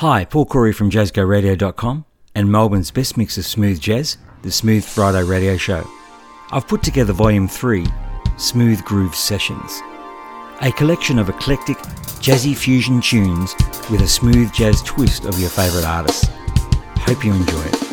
Hi, Paul Corey from JazzGoRadio.com and Melbourne's best mix of smooth jazz, the Smooth Friday Radio Show. I've put together Volume 3, Smooth Groove Sessions, a collection of eclectic, jazzy fusion tunes with a smooth jazz twist of your favourite artists. Hope you enjoy it.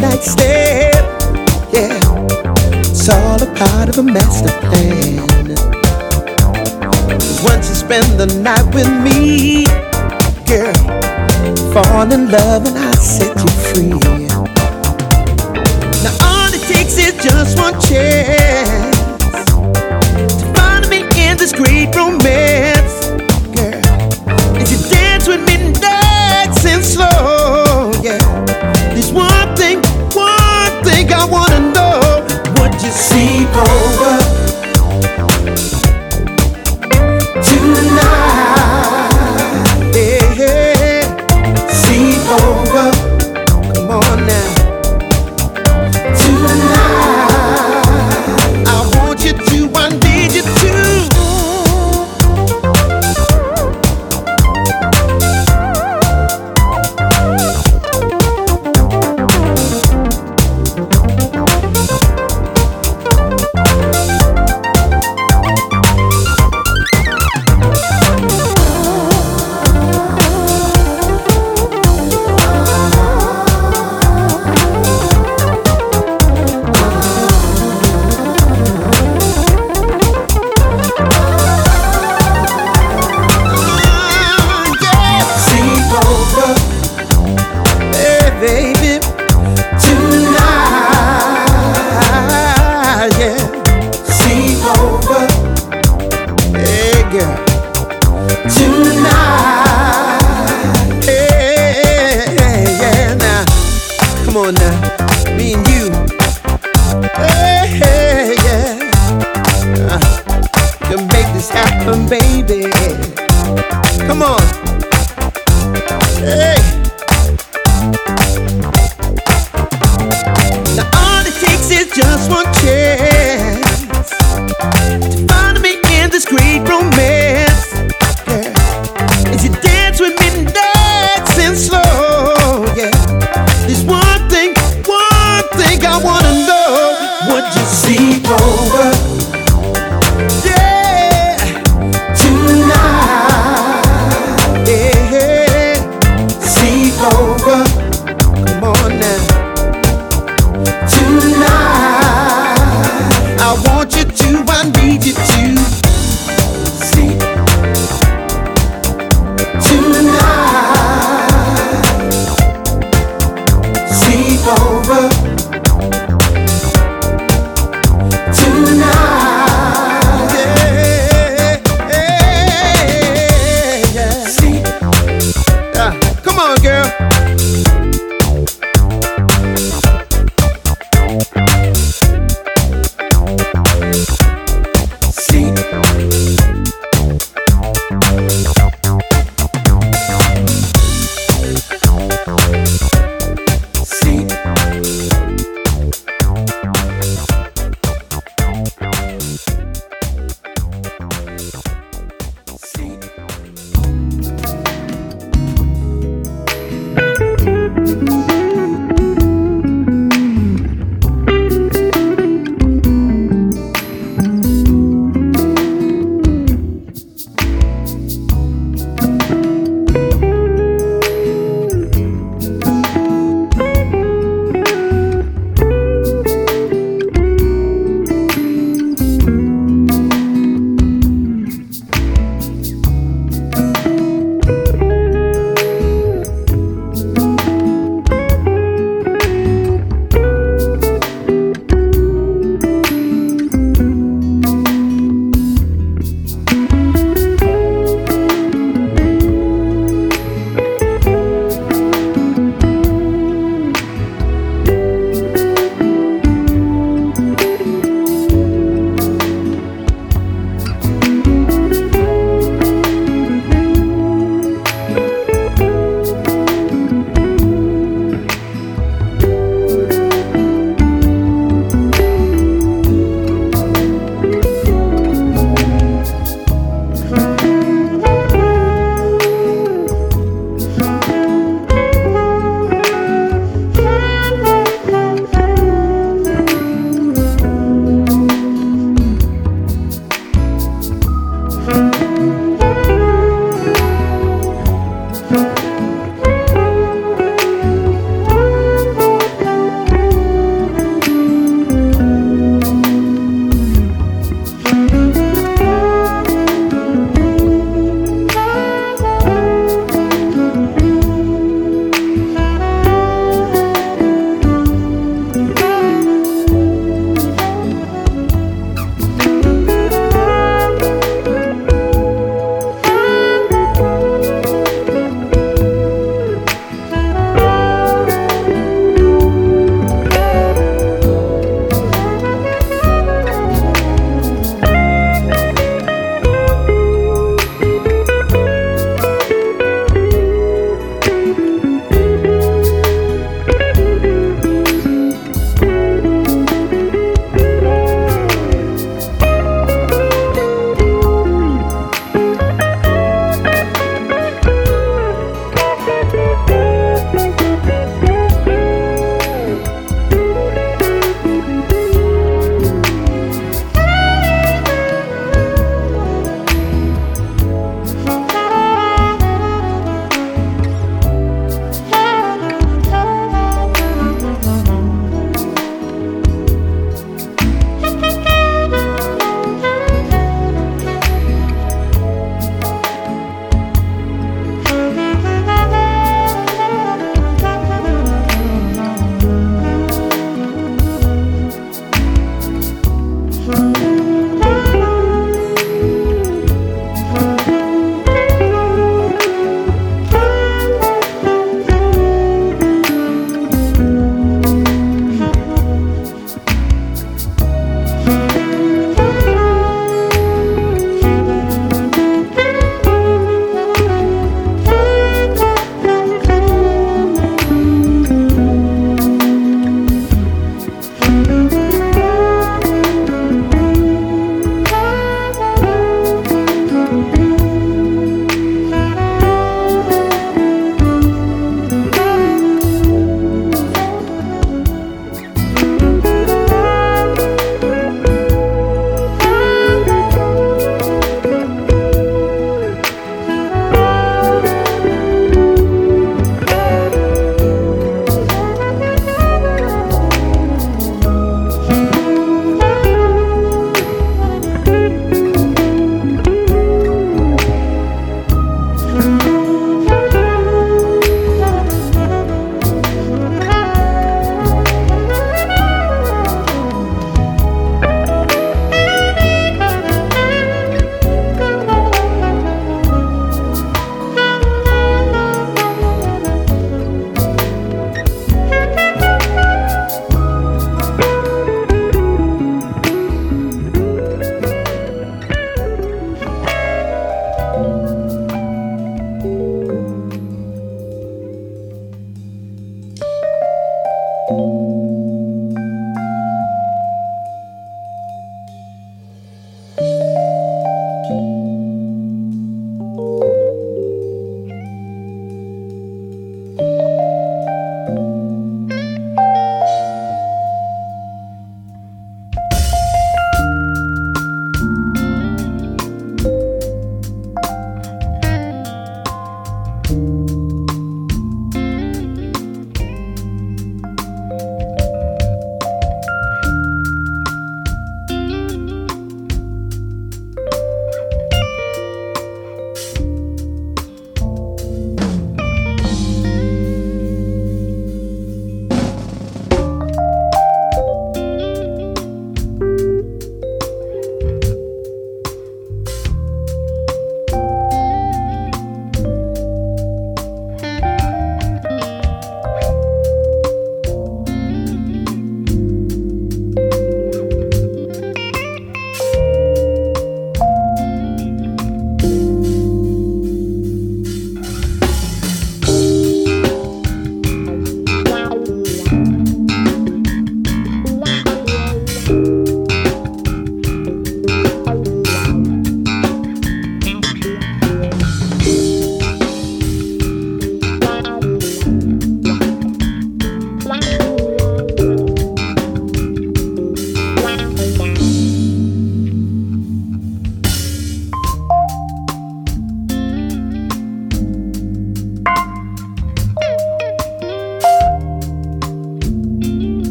one night. Yeah, it's all a part of a master plan. Once you spend the night with me, girl, fall in love and I set you free. Now all it takes is just one chance. Oh.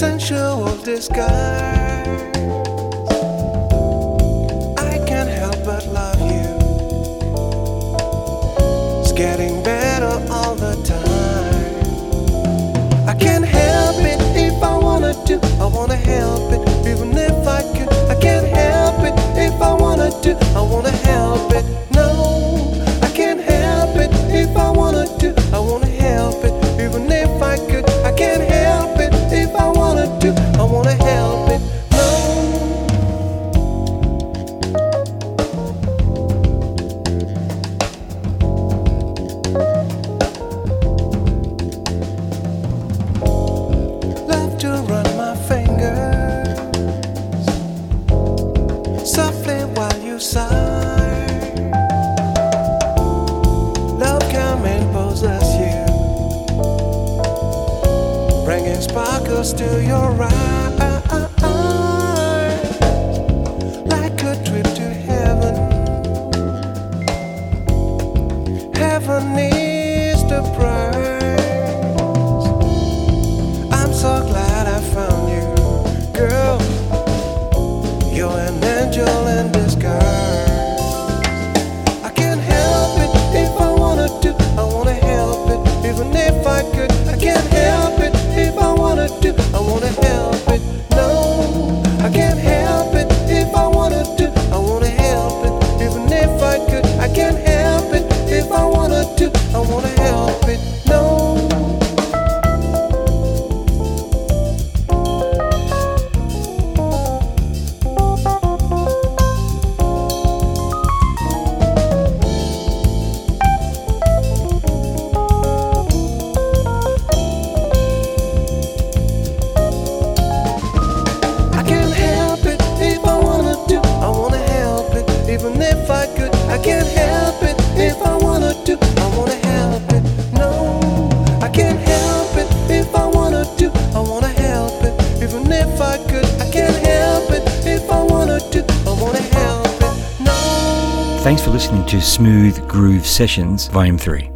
disguise. I can't help but love you. It's getting better all the time. I can't help it if I wanna do. I wanna help it even if I could. I can't help it if I wanna do. I wanna help it. Sessions, Volume 3.